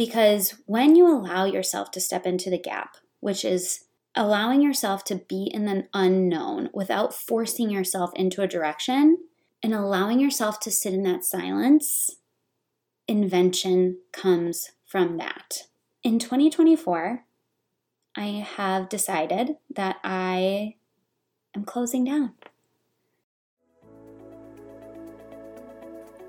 Because when you allow yourself to step into the gap, which is allowing yourself to be in the unknown without forcing yourself into a direction and allowing yourself to sit in that silence, invention comes from that. In 2024, I have decided that I am closing down.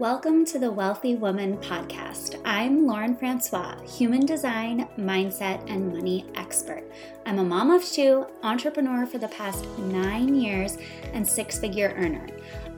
Welcome to the Wealthy Woman Podcast. I'm Lauren Francois, human design, mindset, and money expert. I'm a mom of two, entrepreneur for the past nine years, and six figure earner.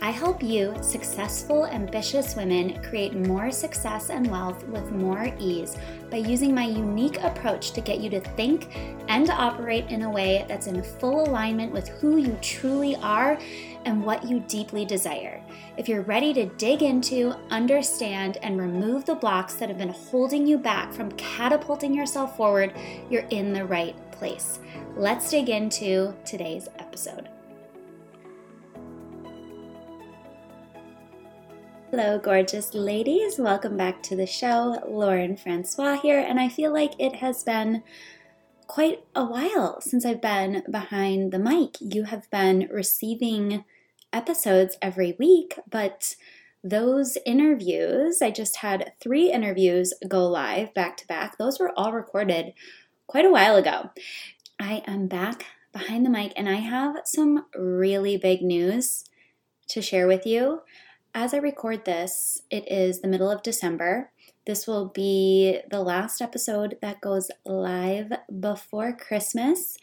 I help you, successful, ambitious women, create more success and wealth with more ease by using my unique approach to get you to think and operate in a way that's in full alignment with who you truly are and what you deeply desire. If you're ready to dig into, understand, and remove the blocks that have been holding you back from catapulting yourself forward, you're in the right place. Let's dig into today's episode. Hello, gorgeous ladies. Welcome back to the show. Lauren Francois here, and I feel like it has been quite a while since I've been behind the mic. You have been receiving episodes every week, but those interviews, I just had three interviews go live back to back. Those were all recorded quite a while ago. I am back behind the mic and I have some really big news to share with you. As I record this, it is the middle of December. This will be the last episode that goes live before Christmas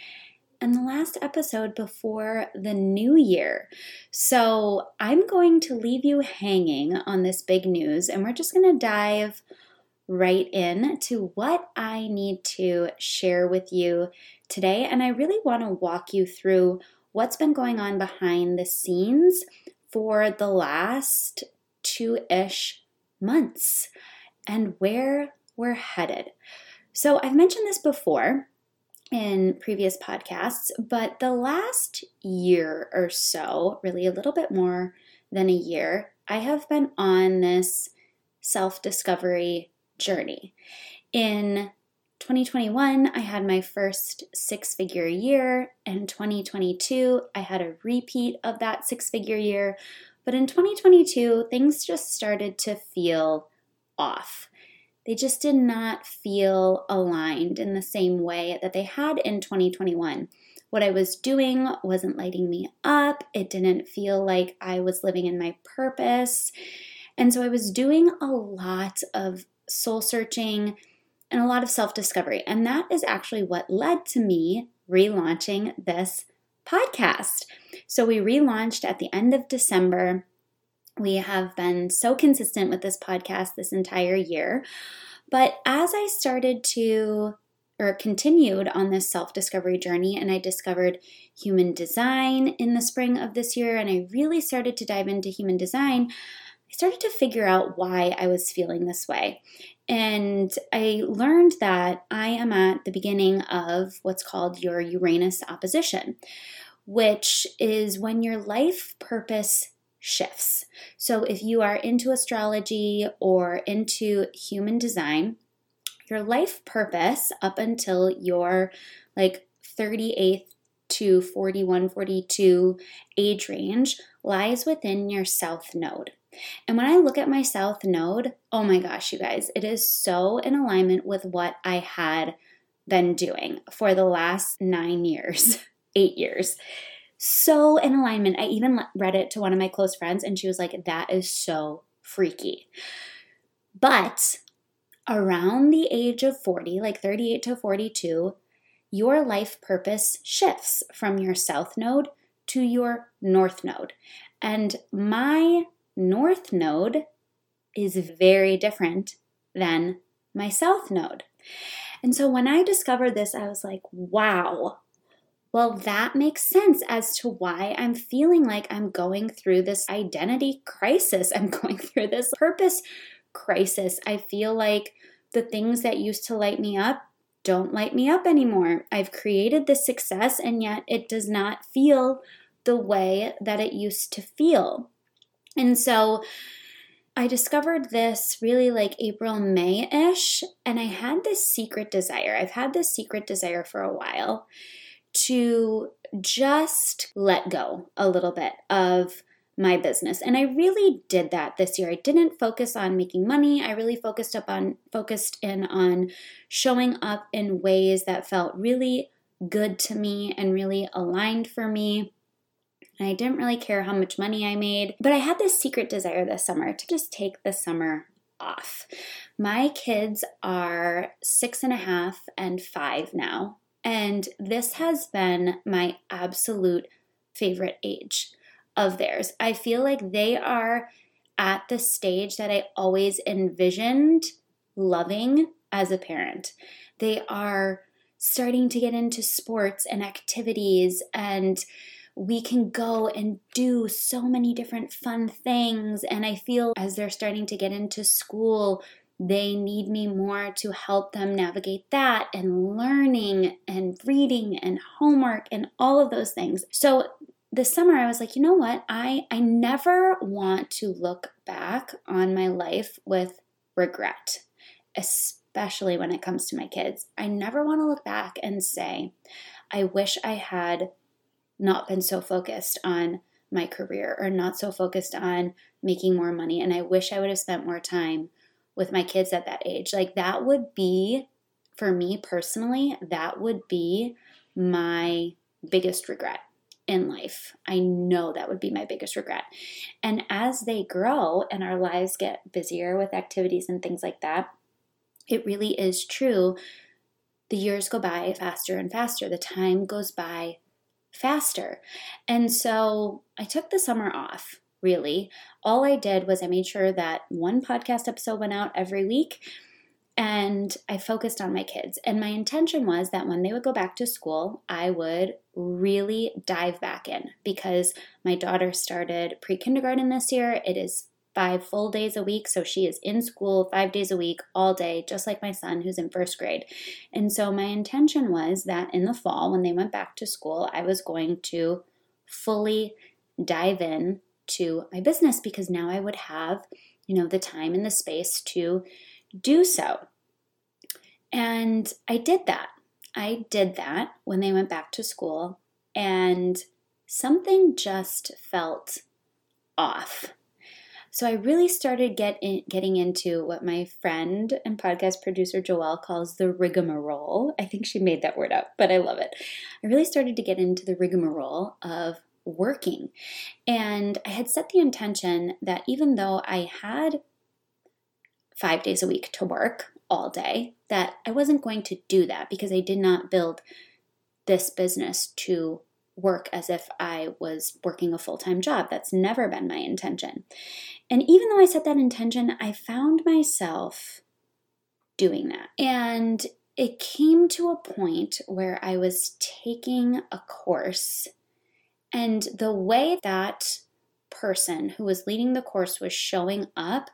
and the last episode before the new year. So I'm going to leave you hanging on this big news, and we're just going to dive right in to what I need to share with you today. And I really want to walk you through what's been going on behind the scenes for the last two ish months and where we're headed. So, I've mentioned this before in previous podcasts, but the last year or so, really a little bit more than a year, I have been on this self discovery journey. In 2021, I had my first six figure year. and 2022, I had a repeat of that six figure year. But in 2022, things just started to feel off. They just did not feel aligned in the same way that they had in 2021. What I was doing wasn't lighting me up. It didn't feel like I was living in my purpose. And so I was doing a lot of soul searching and a lot of self discovery. And that is actually what led to me relaunching this podcast. So we relaunched at the end of December. We have been so consistent with this podcast this entire year. But as I started to or continued on this self discovery journey, and I discovered human design in the spring of this year, and I really started to dive into human design, I started to figure out why I was feeling this way. And I learned that I am at the beginning of what's called your Uranus opposition, which is when your life purpose shifts. So if you are into astrology or into human design, your life purpose up until your like 38th to 41, 42 age range lies within your south node. And when I look at my south node, oh my gosh, you guys, it is so in alignment with what I had been doing for the last nine years, eight years. So in alignment. I even read it to one of my close friends, and she was like, that is so freaky. But around the age of 40, like 38 to 42, your life purpose shifts from your south node to your north node. And my north node is very different than my south node. And so when I discovered this, I was like, wow, well, that makes sense as to why I'm feeling like I'm going through this identity crisis. I'm going through this purpose crisis. I feel like the things that used to light me up don't light me up anymore. I've created this success, and yet it does not feel the way that it used to feel. And so I discovered this really like April, May ish, and I had this secret desire. I've had this secret desire for a while to just let go a little bit of my business. And I really did that this year. I didn't focus on making money. I really focused up on focused in on showing up in ways that felt really good to me and really aligned for me. And I didn't really care how much money I made, but I had this secret desire this summer to just take the summer off. My kids are six and a half and five now, and this has been my absolute favorite age of theirs. I feel like they are at the stage that I always envisioned loving as a parent. They are starting to get into sports and activities and we can go and do so many different fun things. And I feel as they're starting to get into school, they need me more to help them navigate that and learning and reading and homework and all of those things. So this summer I was like, you know what? I I never want to look back on my life with regret, especially when it comes to my kids. I never want to look back and say, I wish I had not been so focused on my career or not so focused on making more money and I wish I would have spent more time with my kids at that age. Like that would be for me personally, that would be my biggest regret in life. I know that would be my biggest regret. And as they grow and our lives get busier with activities and things like that, it really is true. The years go by faster and faster. The time goes by faster. And so I took the summer off, really. All I did was I made sure that one podcast episode went out every week and I focused on my kids. And my intention was that when they would go back to school, I would really dive back in because my daughter started pre kindergarten this year. It is five full days a week. So she is in school five days a week, all day, just like my son who's in first grade. And so my intention was that in the fall, when they went back to school, I was going to fully dive in to my business because now I would have, you know, the time and the space to do so. And I did that. I did that when they went back to school, and something just felt off. So I really started get in, getting into what my friend and podcast producer Joelle calls the rigmarole. I think she made that word up, but I love it. I really started to get into the rigmarole of working. And I had set the intention that even though I had five days a week to work all day, that I wasn't going to do that because I did not build this business to work as if I was working a full time job. That's never been my intention. And even though I set that intention, I found myself doing that. And it came to a point where I was taking a course, and the way that person who was leading the course was showing up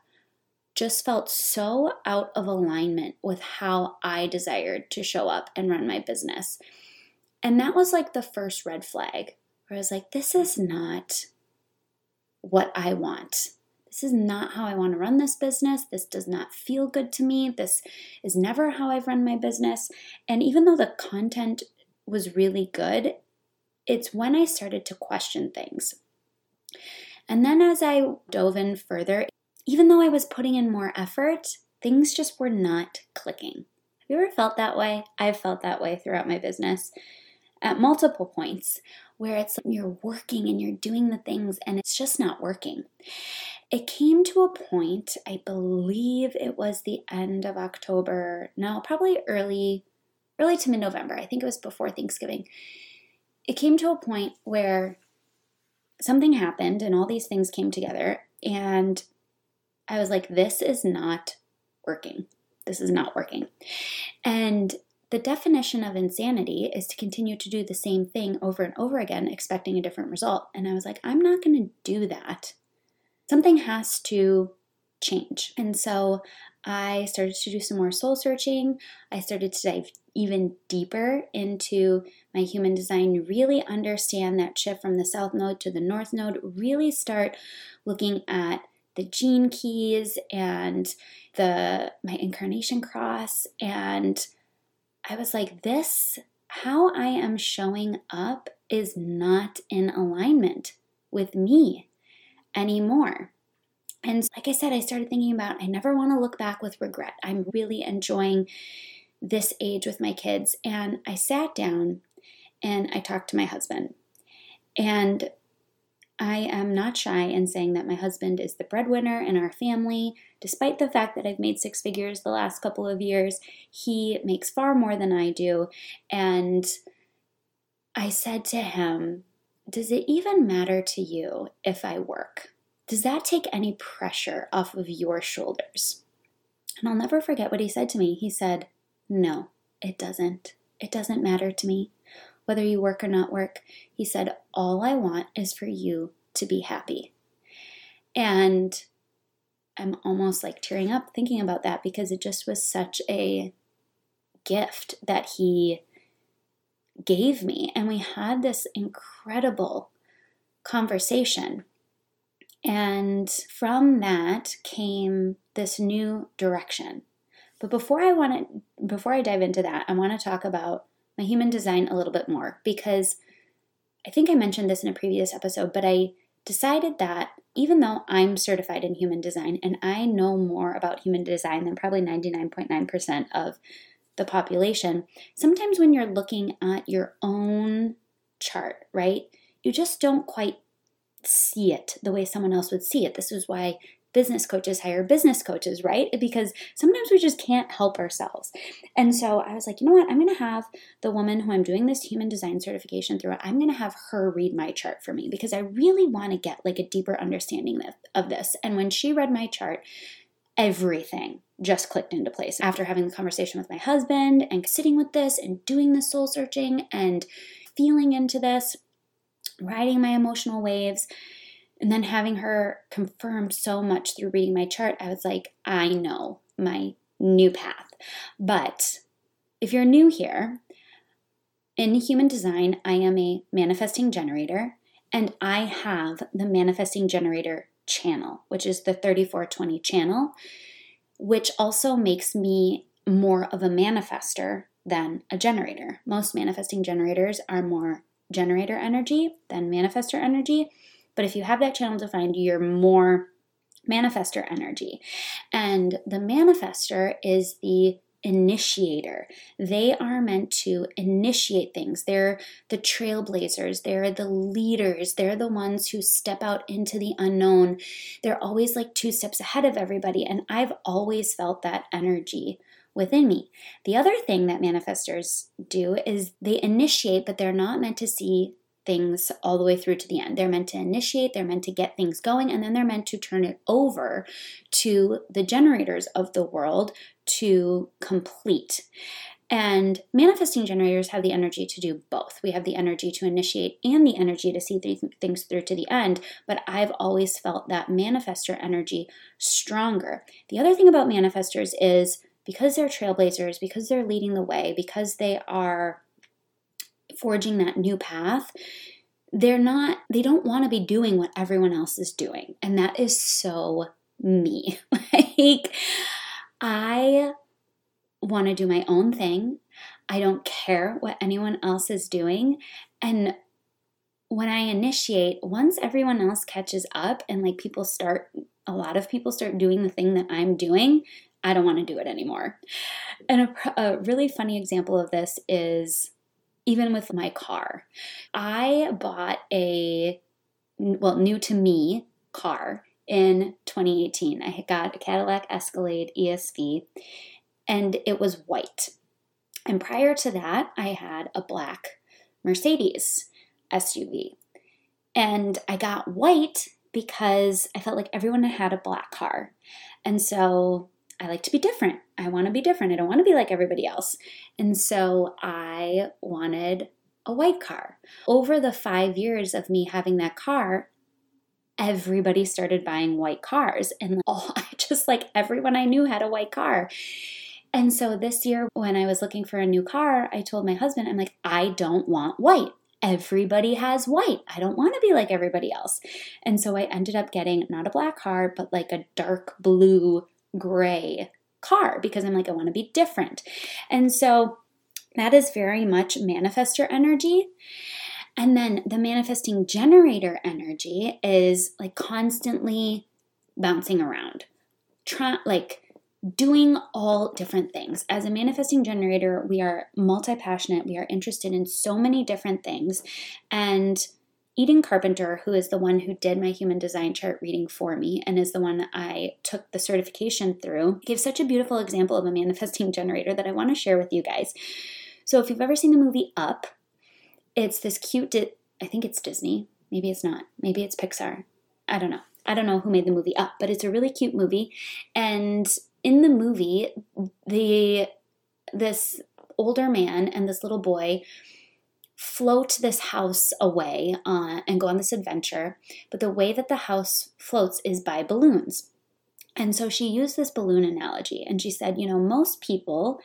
just felt so out of alignment with how I desired to show up and run my business. And that was like the first red flag where I was like, this is not what I want. This is not how I want to run this business. This does not feel good to me. This is never how I've run my business. And even though the content was really good, it's when I started to question things. And then as I dove in further, even though I was putting in more effort, things just were not clicking. Have you ever felt that way? I've felt that way throughout my business at multiple points where it's you're working and you're doing the things and it's just not working. It came to a point, I believe it was the end of October, no, probably early early to mid-November. I think it was before Thanksgiving. It came to a point where something happened and all these things came together and I was like, this is not working. This is not working. And the definition of insanity is to continue to do the same thing over and over again, expecting a different result. And I was like, I'm not going to do that. Something has to change. And so I started to do some more soul searching. I started to dive even deeper into my human design, really understand that shift from the south node to the north node, really start looking at the gene keys and the my incarnation cross and I was like this how I am showing up is not in alignment with me anymore. And like I said, I started thinking about I never want to look back with regret. I'm really enjoying this age with my kids. And I sat down and I talked to my husband. And I am not shy in saying that my husband is the breadwinner in our family. Despite the fact that I've made six figures the last couple of years, he makes far more than I do. And I said to him, Does it even matter to you if I work? Does that take any pressure off of your shoulders? And I'll never forget what he said to me. He said, No, it doesn't. It doesn't matter to me whether you work or not work. He said, All I want is for you to be happy. And I'm almost like tearing up thinking about that because it just was such a gift that he gave me. And we had this incredible conversation. And from that came this new direction. But before I want to, before I dive into that, I want to talk about my human design a little bit more because I think I mentioned this in a previous episode, but I decided that even though I'm certified in human design and I know more about human design than probably 99.9% of the population, sometimes when you're looking at your own chart, right, you just don't quite see it the way someone else would see it. This is why business coaches hire business coaches, right? Because sometimes we just can't help ourselves. And so I was like, you know what? I'm going to have the woman who I'm doing this human design certification through, I'm going to have her read my chart for me because I really want to get like a deeper understanding of this. And when she read my chart, everything just clicked into place after having the conversation with my husband and sitting with this and doing the soul searching and feeling into this, riding my emotional waves and then having her confirm so much through reading my chart, I was like, I know my new path. But if you're new here, in human design, I am a manifesting generator, and I have the manifesting generator channel, which is the 3420 channel, which also makes me more of a manifester than a generator. Most manifesting generators are more generator energy than manifester energy. But if you have that channel defined, you're more manifester energy. And the manifester is the initiator. They are meant to initiate things. They're the trailblazers, they're the leaders, they're the ones who step out into the unknown. They're always like two steps ahead of everybody. And I've always felt that energy within me. The other thing that manifestors do is they initiate, but they're not meant to see things all the way through to the end. They're meant to initiate, they're meant to get things going, and then they're meant to turn it over to the generators of the world to complete. And manifesting generators have the energy to do both. We have the energy to initiate and the energy to see th- things through to the end. But I've always felt that manifester energy stronger. The other thing about manifestors is because they're trailblazers, because they're leading the way, because they are forging that new path, they're not, they don't want to be doing what everyone else is doing. And that is so me. like, I want to do my own thing. I don't care what anyone else is doing. And when I initiate, once everyone else catches up and like people start, a lot of people start doing the thing that I'm doing, I don't want to do it anymore. And a, a really funny example of this is even with my car. I bought a, well, new to me car in 2018. I got a Cadillac Escalade ESV and it was white. And prior to that, I had a black Mercedes SUV. And I got white because I felt like everyone had a black car. And so I like to be different. I want to be different. I don't want to be like everybody else. And so I wanted a white car. Over the five years of me having that car, everybody started buying white cars. And all, I just like everyone I knew had a white car. And so this year, when I was looking for a new car, I told my husband, I'm like, I don't want white. everybody has white. I don't want to be like everybody else. And so I ended up getting not a black car, but like a dark blue gray car because I'm like, I want to be different. And so that is very much manifestor energy. And then the manifesting generator energy is like constantly bouncing around, try, like doing all different things. As a manifesting generator, we are multi passionate, we are interested in so many different things. And Eden Carpenter, who is the one who did my human design chart reading for me and is the one that I took the certification through, gave such a beautiful example of a manifesting generator that I want to share with you guys. So, if you've ever seen the movie Up, it's this cute, di- I think it's Disney. Maybe it's not. Maybe it's Pixar. I don't know. I don't know who made the movie Up, but it's a really cute movie. And in the movie, the this older man and this little boy float this house away uh, and go on this adventure. But the way that the house floats is by balloons. And so she used this balloon analogy and she said, you know, most people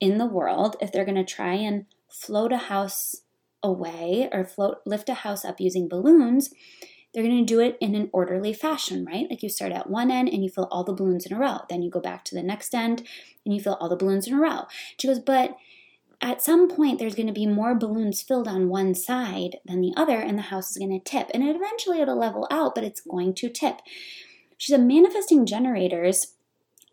in the world, if they're going to try and float a house away or float lift a house up using balloons, they're going to do it in an orderly fashion, right? Like you start at one end and you fill all the balloons in a row. Then you go back to the next end and you fill all the balloons in a row. She goes, but at some point there's going to be more balloons filled on one side than the other and the house is going to tip and eventually it'll level out but it's going to tip. She said manifesting generators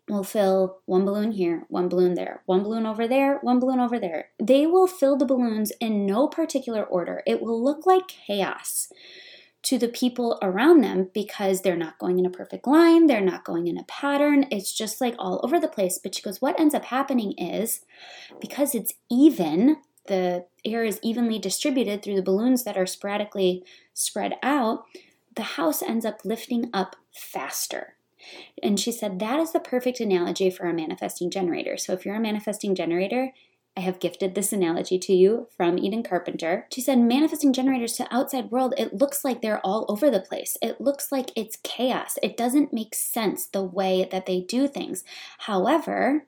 will fill one balloon here one balloon there one balloon over there one balloon over there. They will fill the balloons in no particular order. It will look like chaos to the people around them because they're not going in a perfect line, they're not going in a pattern. It's just like all over the place. But she goes, what ends up happening is because it's even, the air is evenly distributed through the balloons that are sporadically spread out, the house ends up lifting up faster. And she said that is the perfect analogy for a manifesting generator. So if you're a manifesting generator, I have gifted this analogy to you from Eden Carpenter. She said, manifesting generators to outside world, it looks like they're all over the place. It looks like it's chaos. It doesn't make sense the way that they do things. However,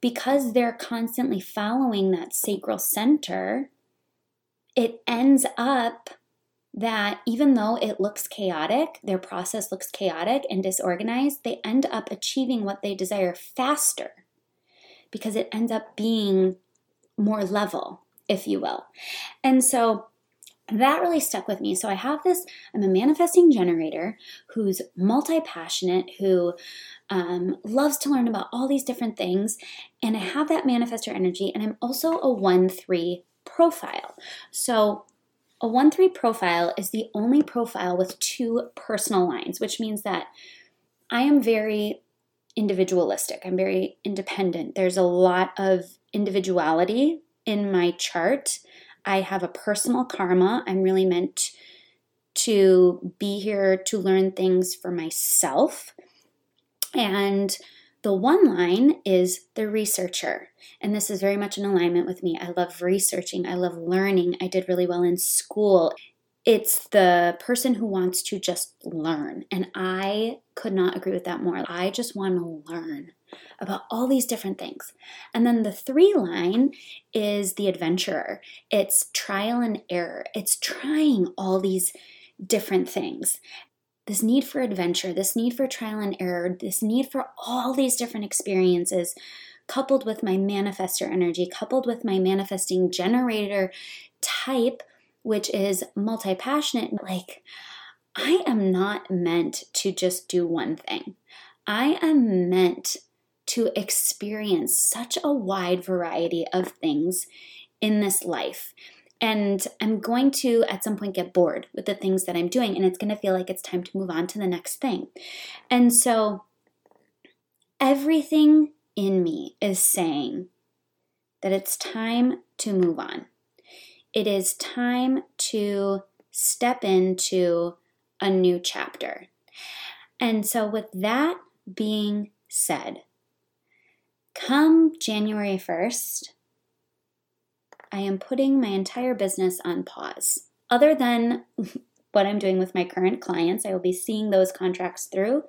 because they're constantly following that sacral center, it ends up that even though it looks chaotic, their process looks chaotic and disorganized, they end up achieving what they desire faster because it ends up being more level, if you will. And so that really stuck with me. So I have this, I'm a manifesting generator who's multi passionate, who um, loves to learn about all these different things. And I have that manifestor energy, and I'm also a 1 3 profile. So a 1 3 profile is the only profile with two personal lines, which means that I am very individualistic. I'm very independent. There's a lot of individuality in my chart. I have a personal karma. I'm really meant to be here to learn things for myself. And the one line is the researcher. And this is very much in alignment with me. I love researching, I love learning. I did really well in school. It's the person who wants to just learn. And I could not agree with that more. I just want to learn about all these different things. And then the three line is the adventurer. It's trial and error. It's trying all these different things. This need for adventure, this need for trial and error, this need for all these different experiences, coupled with my manifestor energy, coupled with my manifesting generator type which is multi passionate, like, I am not meant to just do one thing. I am meant to experience such a wide variety of things in this life. And I'm going to at some point get bored with the things that I'm doing, and it's going to feel like it's time to move on to the next thing. And so everything in me is saying that it's time to move on it is time to step into a new chapter. And so, with that being said, come January 1st, I am putting my entire business on pause. Other than what I'm doing with my current clients, I will be seeing those contracts through.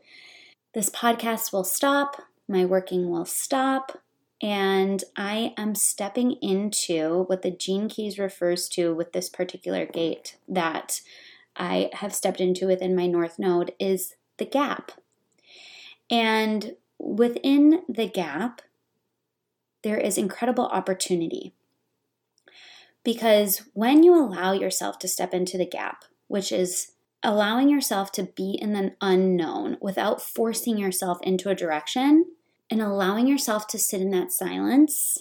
This podcast will stop, my working will stop, And I am stepping into what the Gene Keys refers to with this particular gate that I have stepped into within my North Node is the gap. And within the gap, there is incredible opportunity. Because when you allow yourself to step into the gap, which is allowing yourself to be in the unknown without forcing yourself into a direction and allowing yourself to sit in that silence,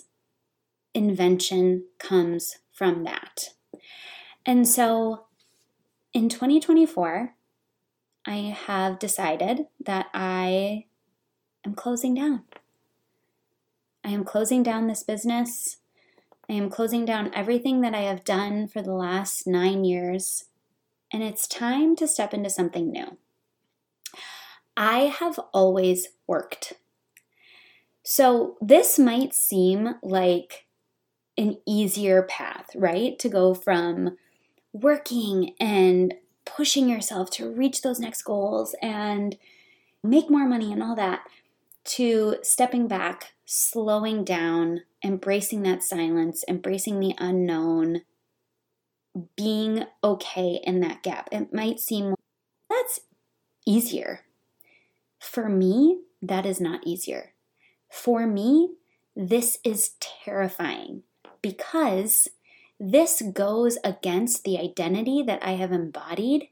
invention comes from that. And so in 2024, I have decided that I am closing down. I am closing down this business. I am closing down everything that I have done for the last nine years, and it's time to step into something new. I have always worked. So, this might seem like an easier path, right? To go from working and pushing yourself to reach those next goals and make more money and all that to stepping back, slowing down, embracing that silence, embracing the unknown, being okay in that gap. It might seem that's easier. For me, that is not easier. For me, this is terrifying because this goes against the identity that I have embodied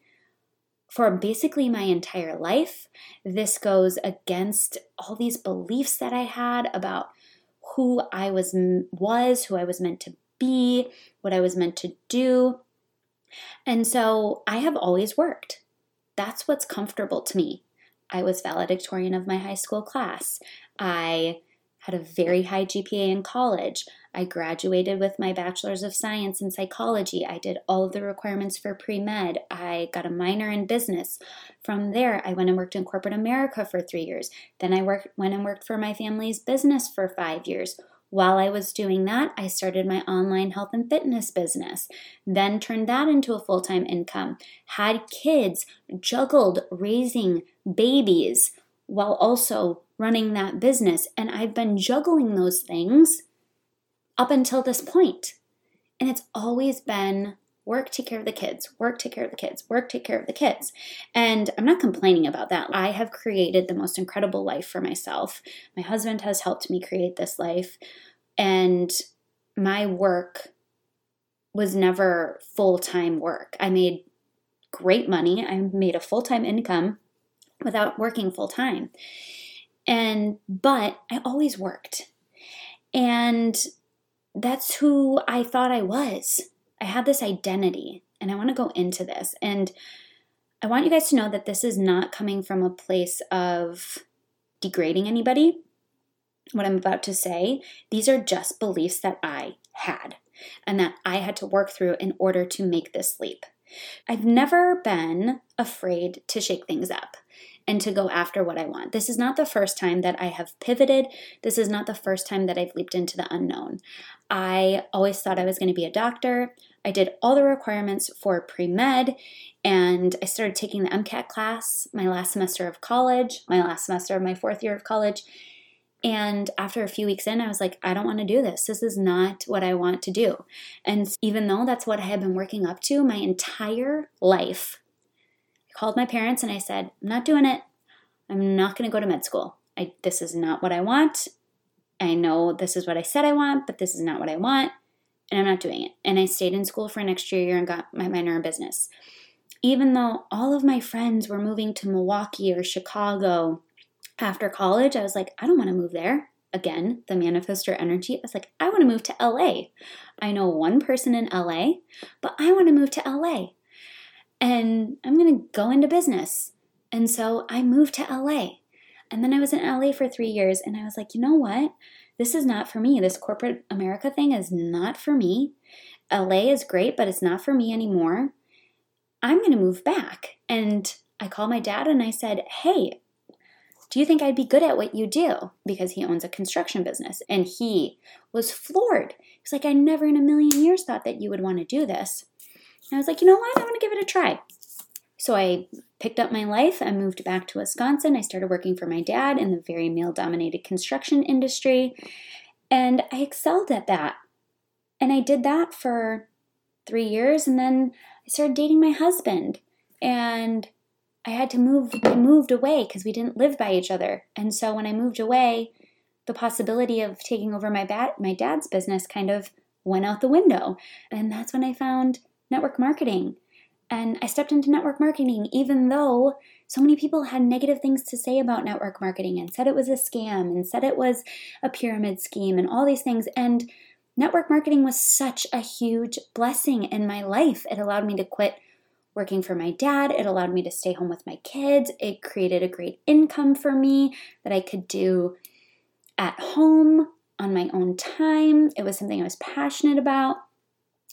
for basically my entire life. This goes against all these beliefs that I had about who I was was, who I was meant to be, what I was meant to do. And so I have always worked. That's what's comfortable to me. I was valedictorian of my high school class. I had a very high GPA in college. I graduated with my bachelor's of science in psychology. I did all of the requirements for pre med. I got a minor in business. From there, I went and worked in corporate America for three years. Then I worked, went and worked for my family's business for five years. While I was doing that, I started my online health and fitness business, then turned that into a full time income, had kids, juggled raising babies while also running that business. And I've been juggling those things up until this point. And it's always been work, take care of the kids, work, take care of the kids, work, take care of the kids. And I'm not complaining about that. I have created the most incredible life for myself. My husband has helped me create this life. And my work was never full time work. I made great money, I made a full time income without working full time. And, but I always worked. And that's who I thought I was. I had this identity, and I want to go into this. And I want you guys to know that this is not coming from a place of degrading anybody. What I'm about to say, these are just beliefs that I had and that I had to work through in order to make this leap. I've never been afraid to shake things up and to go after what I want. This is not the first time that I have pivoted. This is not the first time that I've leaped into the unknown. I always thought I was going to be a doctor. I did all the requirements for pre med and I started taking the MCAT class my last semester of college, my last semester of my fourth year of college. And after a few weeks in, I was like, I don't want to do this. This is not what I want to do. And even though that's what I had been working up to my entire life, called my parents and I said, I'm not doing it. I'm not going to go to med school. I, this is not what I want. I know this is what I said I want, but this is not what I want, and I'm not doing it. And I stayed in school for an extra year and got my minor in business. Even though all of my friends were moving to Milwaukee or Chicago after college, I was like, I don't want to move there. Again, the manifestor energy. I was like, I want to move to LA. I know one person in LA, but I want to move to LA. And I'm going to go into business. And so I moved to LA. And then I was in LA for three years and I was like, you know what? This is not for me. This corporate America thing is not for me. LA is great, but it's not for me anymore. I'm going to move back. And I called my dad and I said, hey, do you think I'd be good at what you do? Because he owns a construction business. And he was floored. He's like, I never in a million years thought that you would want to do this. I was like, you know what? I want to give it a try. So I picked up my life. I moved back to Wisconsin. I started working for my dad in the very male dominated construction industry. And I excelled at that. And I did that for three years. And then I started dating my husband. And I had to move, I moved away because we didn't live by each other. And so when I moved away, the possibility of taking over my, ba- my dad's business kind of went out the window. And that's when I found network marketing. And I stepped into network marketing, even though so many people had negative things to say about network marketing and said it was a scam and said it was a pyramid scheme and all these things. And network marketing was such a huge blessing in my life. It allowed me to quit working for my dad, it allowed me to stay home with my kids, it created a great income for me that I could do at home on my own time. It was something I was passionate about.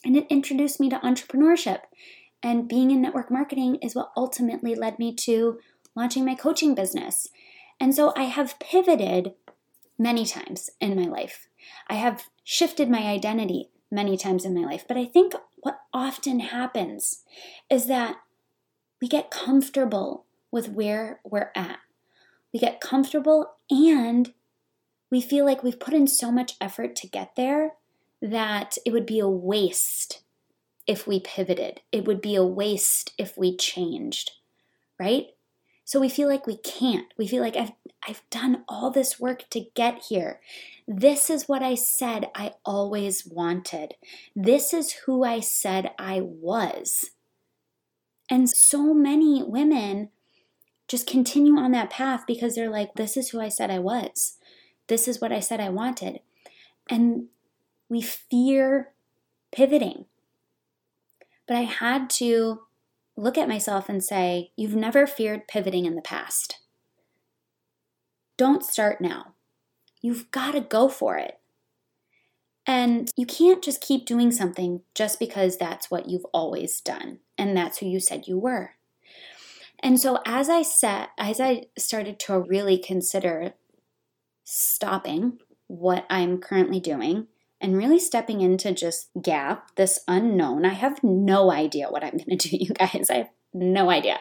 And it introduced me to entrepreneurship. And being in network marketing is what ultimately led me to launching my coaching business. And so I have pivoted many times in my life. I have shifted my identity many times in my life. But I think what often happens is that we get comfortable with where we're at. We get comfortable and we feel like we've put in so much effort to get there that it would be a waste if we pivoted. It would be a waste if we changed, right? So we feel like we can't. We feel like I've I've done all this work to get here. This is what I said I always wanted. This is who I said I was. And so many women just continue on that path because they're like, this is who I said I was. This is what I said I wanted. And we fear pivoting. But I had to look at myself and say, You've never feared pivoting in the past. Don't start now. You've got to go for it. And you can't just keep doing something just because that's what you've always done and that's who you said you were. And so as I set as I started to really consider stopping what I'm currently doing and really stepping into just gap, this unknown. I have no idea what I'm going to do, you guys. I have no idea.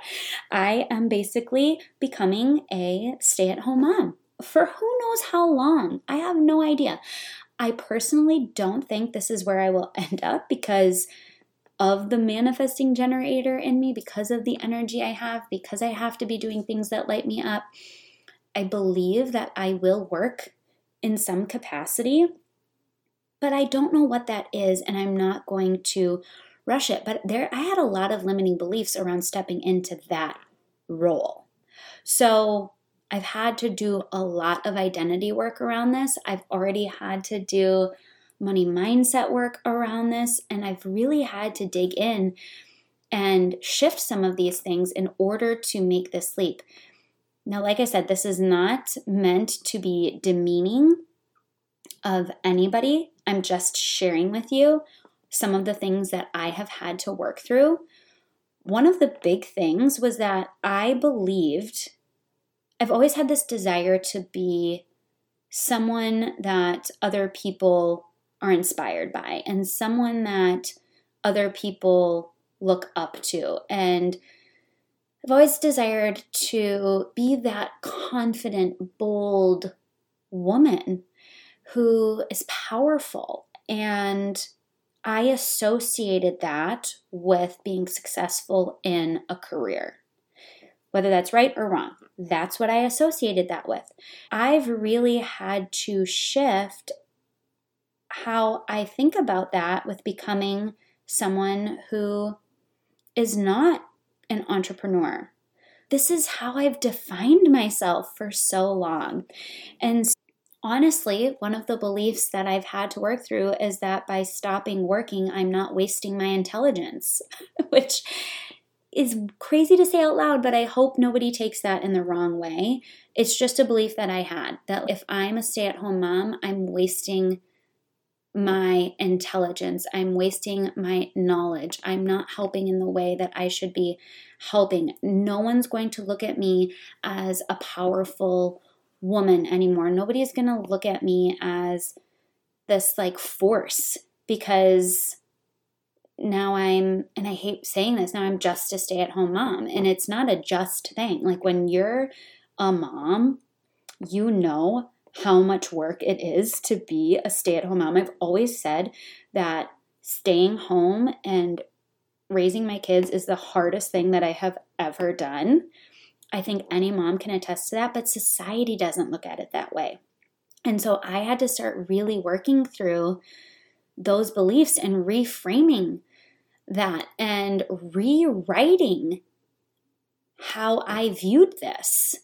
I am basically becoming a stay at home mom for who knows how long. I have no idea. I personally don't think this is where I will end up because of the manifesting generator in me, because of the energy I have, because I have to be doing things that light me up. I believe that I will work in some capacity but I don't know what that is, and I'm not going to rush it. But there, I had a lot of limiting beliefs around stepping into that role. So I've had to do a lot of identity work around this. I've already had to do money mindset work around this, and I've really had to dig in and shift some of these things in order to make this leap. Now, like I said, this is not meant to be demeaning of anybody. I'm just sharing with you some of the things that I have had to work through. One of the big things was that I believed, I've always had this desire to be someone that other people are inspired by and someone that other people look up to. And I've always desired to be that confident, bold woman who is powerful. And I associated that with being successful in a career. Whether that's right or wrong, that's what I associated that with. I've really had to shift how I think about that with becoming someone who is not an entrepreneur. This is how I've defined myself for so long. And honestly, one of the beliefs that I've had to work through is that by stopping working, I'm not wasting my intelligence, which is crazy to say out loud, but I hope nobody takes that in the wrong way. It's just a belief that I had that if I'm a stay at home mom, I'm wasting my intelligence. I'm wasting my knowledge. I'm not helping in the way that I should be helping. No one's going to look at me as a powerful woman anymore. Nobody is going to look at me as this like force because now I'm, and I hate saying this, now I'm just a stay at home mom. And it's not a just thing. Like when you're a mom, you know how much work it is to be a stay at home mom. I've always said that staying home and raising my kids is the hardest thing that I have ever done. I think any mom can attest to that, but society doesn't look at it that way. And so I had to start really working through those beliefs and reframing that and rewriting how I viewed this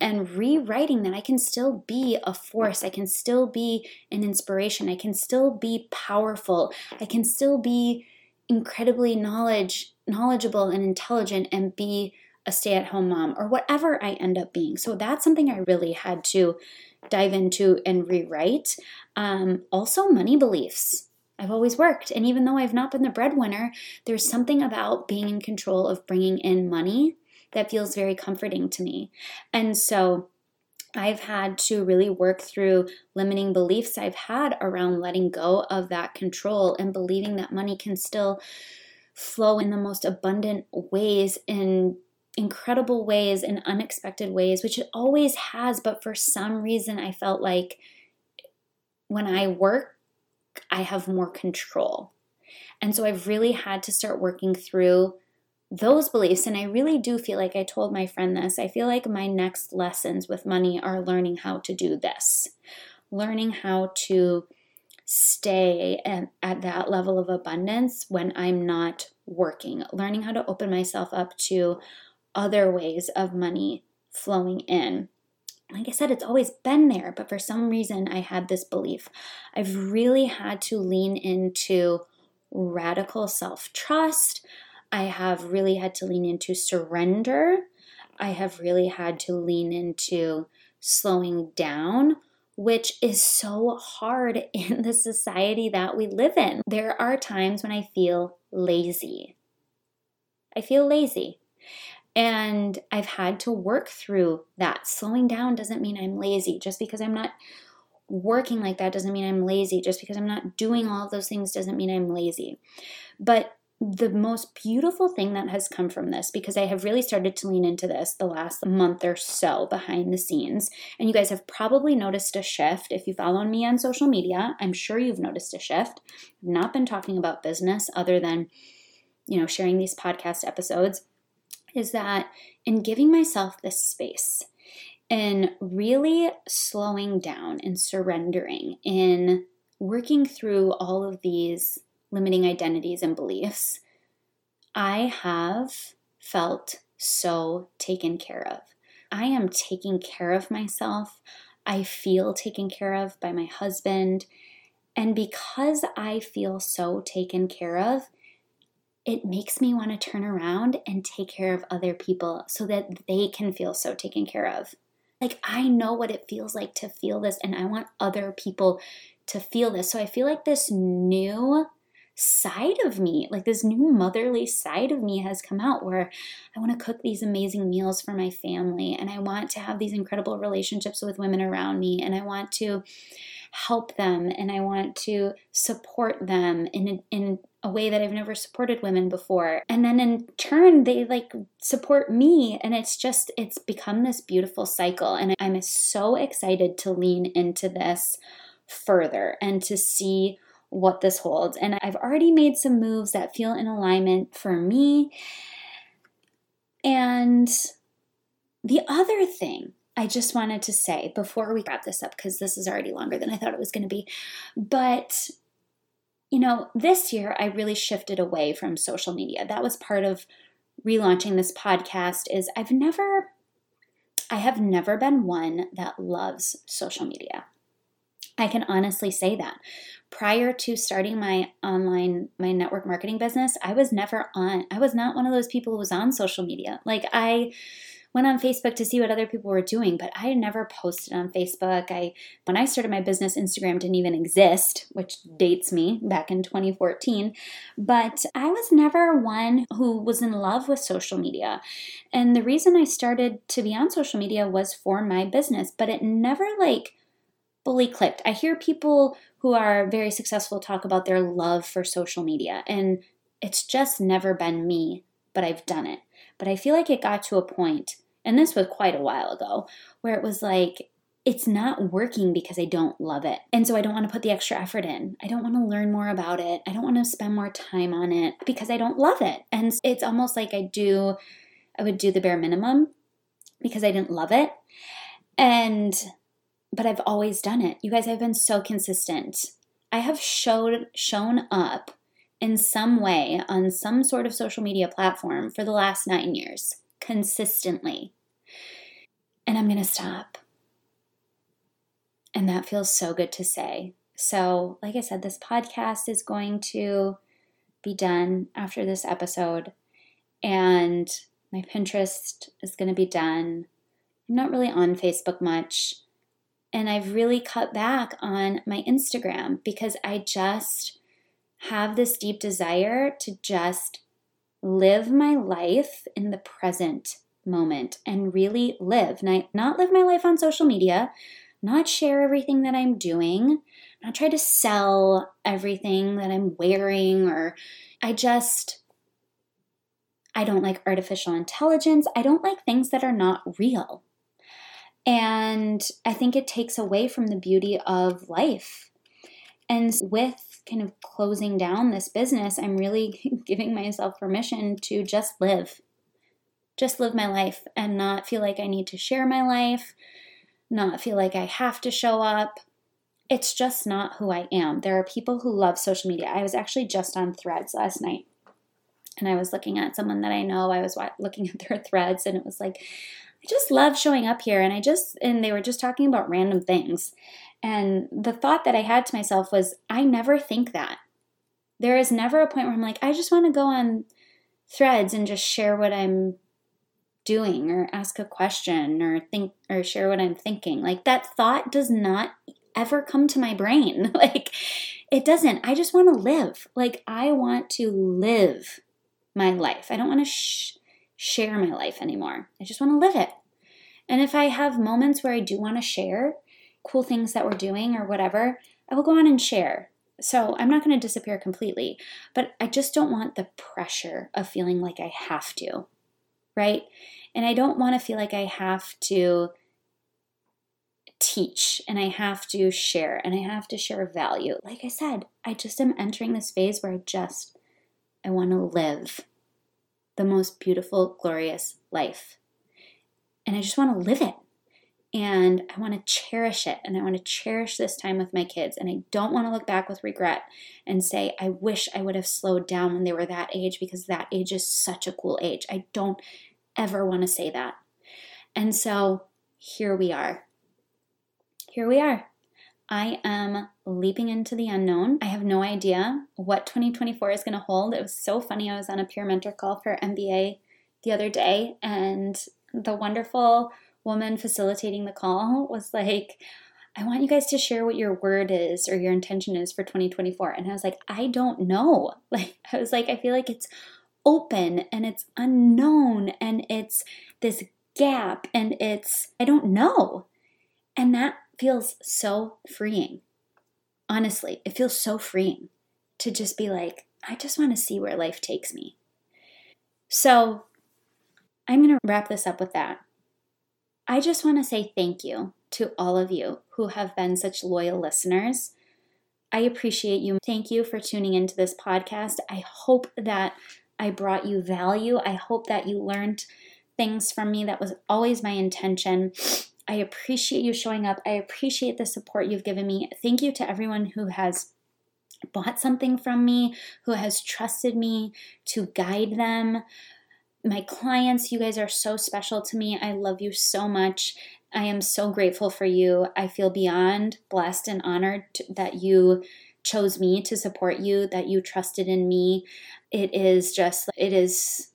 and rewriting that I can still be a force, I can still be an inspiration, I can still be powerful, I can still be incredibly knowledge knowledgeable and intelligent and be a stay-at-home mom or whatever I end up being. So that's something I really had to dive into and rewrite. Um, also, money beliefs. I've always worked, and even though I've not been the breadwinner, there's something about being in control of bringing in money that feels very comforting to me. And so I've had to really work through limiting beliefs I've had around letting go of that control and believing that money can still flow in the most abundant ways in incredible ways and unexpected ways which it always has but for some reason I felt like when I work I have more control. And so I've really had to start working through those beliefs. And I really do feel like I told my friend this. I feel like my next lessons with money are learning how to do this, learning how to stay at, at that level of abundance when I'm not working, learning how to open myself up to other ways of money flowing in. Like I said, it's always been there, but for some reason I had this belief. I've really had to lean into radical self trust. I have really had to lean into surrender. I have really had to lean into slowing down, which is so hard in the society that we live in. There are times when I feel lazy. I feel lazy. And I've had to work through that. Slowing down doesn't mean I'm lazy. Just because I'm not working like that doesn't mean I'm lazy. Just because I'm not doing all of those things doesn't mean I'm lazy. But the most beautiful thing that has come from this because I have really started to lean into this the last month or so behind the scenes. And you guys have probably noticed a shift. If you follow me on social media, I'm sure you've noticed a shift. I've not been talking about business other than, you know, sharing these podcast episodes. Is that in giving myself this space, in really slowing down and surrendering, in working through all of these limiting identities and beliefs, I have felt so taken care of. I am taking care of myself. I feel taken care of by my husband. And because I feel so taken care of, it makes me want to turn around and take care of other people so that they can feel so taken care of. Like, I know what it feels like to feel this, and I want other people to feel this. So I feel like this new side of me, like this new motherly side of me has come out where I want to cook these amazing meals for my family and I want to have these incredible relationships with women around me and I want to help them and I want to support them in in a way that I've never supported women before. And then in turn they like support me and it's just it's become this beautiful cycle and I'm so excited to lean into this further and to see what this holds. And I've already made some moves that feel in alignment for me. And the other thing I just wanted to say before we wrap this up, because this is already longer than I thought it was going to be, but you know, this year I really shifted away from social media. That was part of relaunching this podcast is I've never I have never been one that loves social media. I can honestly say that prior to starting my online my network marketing business i was never on i was not one of those people who was on social media like i went on facebook to see what other people were doing but i never posted on facebook i when i started my business instagram didn't even exist which dates me back in 2014 but i was never one who was in love with social media and the reason i started to be on social media was for my business but it never like fully clicked i hear people who are very successful talk about their love for social media. And it's just never been me, but I've done it. But I feel like it got to a point, and this was quite a while ago, where it was like, it's not working because I don't love it. And so I don't want to put the extra effort in. I don't want to learn more about it. I don't want to spend more time on it because I don't love it. And it's almost like I do, I would do the bare minimum because I didn't love it. And, but I've always done it. You guys, I've been so consistent. I have showed, shown up in some way on some sort of social media platform for the last nine years consistently. And I'm going to stop. And that feels so good to say. So, like I said, this podcast is going to be done after this episode, and my Pinterest is going to be done. I'm not really on Facebook much, and I've really cut back on my Instagram because I just have this deep desire to just live my life in the present moment and really live. Not live my life on social media, not share everything that I'm doing, not try to sell everything that I'm wearing, or I just, I don't like artificial intelligence. I don't like things that are not real. And I think it takes away from the beauty of life. And with kind of closing down this business, I'm really giving myself permission to just live. Just live my life and not feel like I need to share my life, not feel like I have to show up. It's just not who I am. There are people who love social media. I was actually just on threads last night and I was looking at someone that I know. I was looking at their threads and it was like, I just love showing up here. And I just, and they were just talking about random things. And the thought that I had to myself was, I never think that. There is never a point where I'm like, I just want to go on threads and just share what I'm doing or ask a question or think or share what I'm thinking. Like that thought does not ever come to my brain. like it doesn't. I just want to live. Like I want to live my life. I don't want to sh- share my life anymore. I just want to live it. And if I have moments where I do want to share cool things that we're doing or whatever, I will go on and share. So I'm not going to disappear completely, but I just don't want the pressure of feeling like I have to right? And I don't want to feel like I have to teach and I have to share and I have to share value. Like I said, I just am entering this phase where I just I want to live the most beautiful, glorious life. And I just want to live it. And I want to cherish it. And I want to cherish this time with my kids. And I don't want to look back with regret and say, I wish I would have slowed down when they were that age because that age is such a cool age. I don't ever want to say that. And so here we are. Here we are. I am leaping into the unknown. I have no idea what 2024 is going to hold. It was so funny. I was on a peer mentor call for MBA the other day, and the wonderful woman facilitating the call was like, I want you guys to share what your word is or your intention is for 2024. And I was like, I don't know. Like, I was like, I feel like it's open and it's unknown and it's this gap and it's, I don't know. And that feels so freeing. Honestly, it feels so freeing to just be like, I just want to see where life takes me. So I'm going to wrap this up with that. I just want to say thank you to all of you who have been such loyal listeners. I appreciate you. Thank you for tuning into this podcast. I hope that I brought you value. I hope that you learned things from me. That was always my intention. I appreciate you showing up. I appreciate the support you've given me. Thank you to everyone who has bought something from me, who has trusted me to guide them. My clients, you guys are so special to me. I love you so much. I am so grateful for you. I feel beyond blessed and honored that you chose me to support you, that you trusted in me. It is just, it is,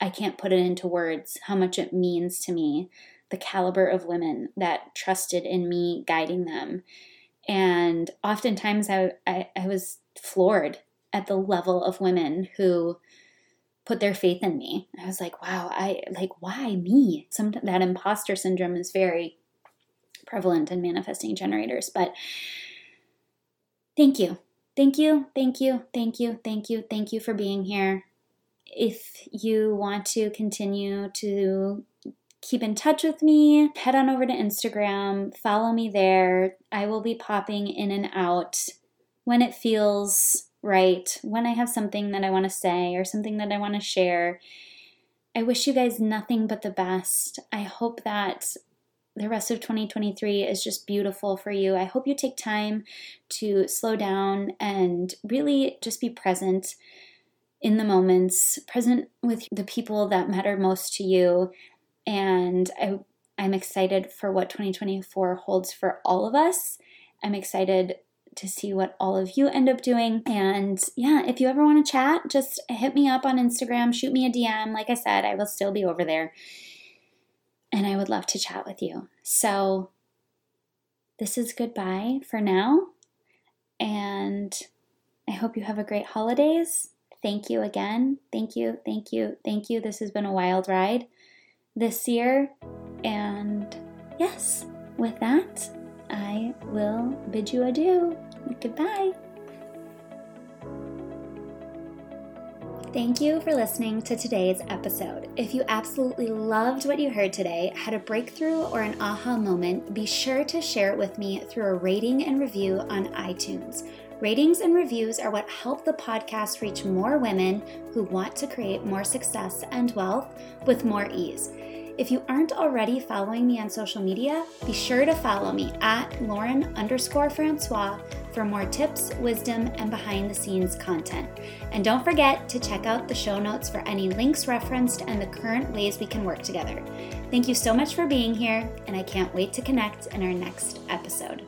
I can't put it into words how much it means to me, the caliber of women that trusted in me guiding them. And oftentimes I, I, I was floored at the level of women who put their faith in me. I was like, wow, I like why me? Some that imposter syndrome is very prevalent in manifesting generators, but thank you. Thank you, thank you, thank you, thank you, thank you for being here. If you want to continue to keep in touch with me, head on over to Instagram, follow me there. I will be popping in and out when it feels right, when I have something that I want to say or something that I want to share. I wish you guys nothing but the best. I hope that the rest of 2023 is just beautiful for you. I hope you take time to slow down and really just be present in the moments, present with the people that matter most to you. And I, I'm excited for what 2024 holds for all of us. I'm excited to see what all of you end up doing. And yeah, if you ever want to chat, just hit me up on Instagram, shoot me a DM. Like I said, I will still be over there and I would love to chat with you. So, this is goodbye for now, and I hope you have a great holidays. Thank you again. Thank you, thank you, thank you. This has been a wild ride this year. And yes, with that, I will bid you adieu. Goodbye. Thank you for listening to today's episode. If you absolutely loved what you heard today, had a breakthrough or an aha moment, be sure to share it with me through a rating and review on iTunes. Ratings and reviews are what help the podcast reach more women who want to create more success and wealth with more ease. If you aren't already following me on social media, be sure to follow me at Lauren underscore Francois for more tips, wisdom, and behind the scenes content. And don't forget to check out the show notes for any links referenced and the current ways we can work together. Thank you so much for being here, and I can't wait to connect in our next episode.